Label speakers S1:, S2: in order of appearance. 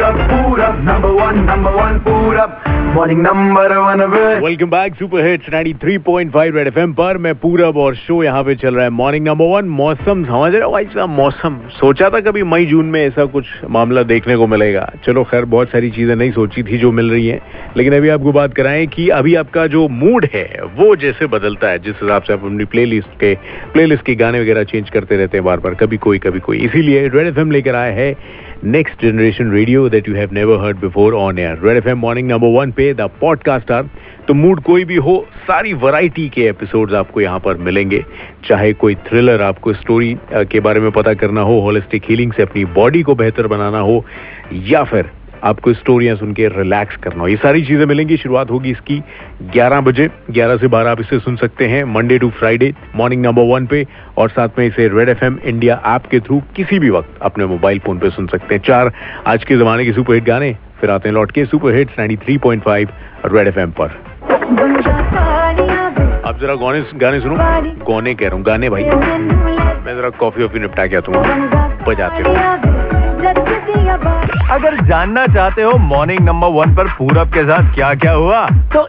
S1: Number one, number one, Purab. Morning number one of it.
S2: Welcome back super hits 93.5 red पर। मैं पूरब और show यहाँ पे चल रहा है। मॉर्निंग नंबर वन मौसम। समझ रहे हो भाई साहब मौसम। सोचा था कभी मई जून में ऐसा कुछ मामला देखने को मिलेगा। चलो खैर बहुत सारी चीज़ें नहीं सोची थी जो मिल रही है। लेकिन अभी आपको बात कराएँ कि अभी आपका जो मूड है वो जैसे बदलता है। जिस हिसाब से आप अपनी प्लेलिस्ट के प्लेलिस्ट के गाने वगैरह चेंज करते रहते हैं बार बार। कभी कोई कभी कोई। इसीलिए रेड एफएम लेकर आया है। Next generation radio that you have never heard before on air red FM morning number one पे द पॉडकास्ट आर तो मूड कोई भी हो, सारी वैरायटी के एपिसोड्स आपको यहाँ पर मिलेंगे। चाहे कोई थ्रिलर आपको स्टोरी के बारे में पता करना हो होलिस्टिक हीलिंग से अपनी बॉडी को बेहतर बनाना हो, या फिर आपको स्टोरियाँ सुन के रिलैक्स करना हो। ये सारी चीज़ें मिलेंगी, शुरुआत होगी इसकी 11 बजे। 11 से 12 आप इसे सुन सकते हैं Monday to Friday morning number one पे, और साथ में इसे रेड एफएम इंडिया ऐप के थ्रू किसी भी वक्त अपने मोबाइल फ़ोन पे सुन सकते हैं। चार, आज के जमाने के सुपर हिट गाने, फिर आते हैं लौट के super hits 93.5 red F M पर। आप जरा गाने गाने सुनो। गाने कह रहा हूँ, गाने भाई। मैं जरा कॉफ़ी वॉफी निपटा के आता हूँ। बजाते रहो।
S3: अगर जानना चाहते हो मॉर्निंग नंबर वन पर पूरब के साथ क्या क्या हुआ? तो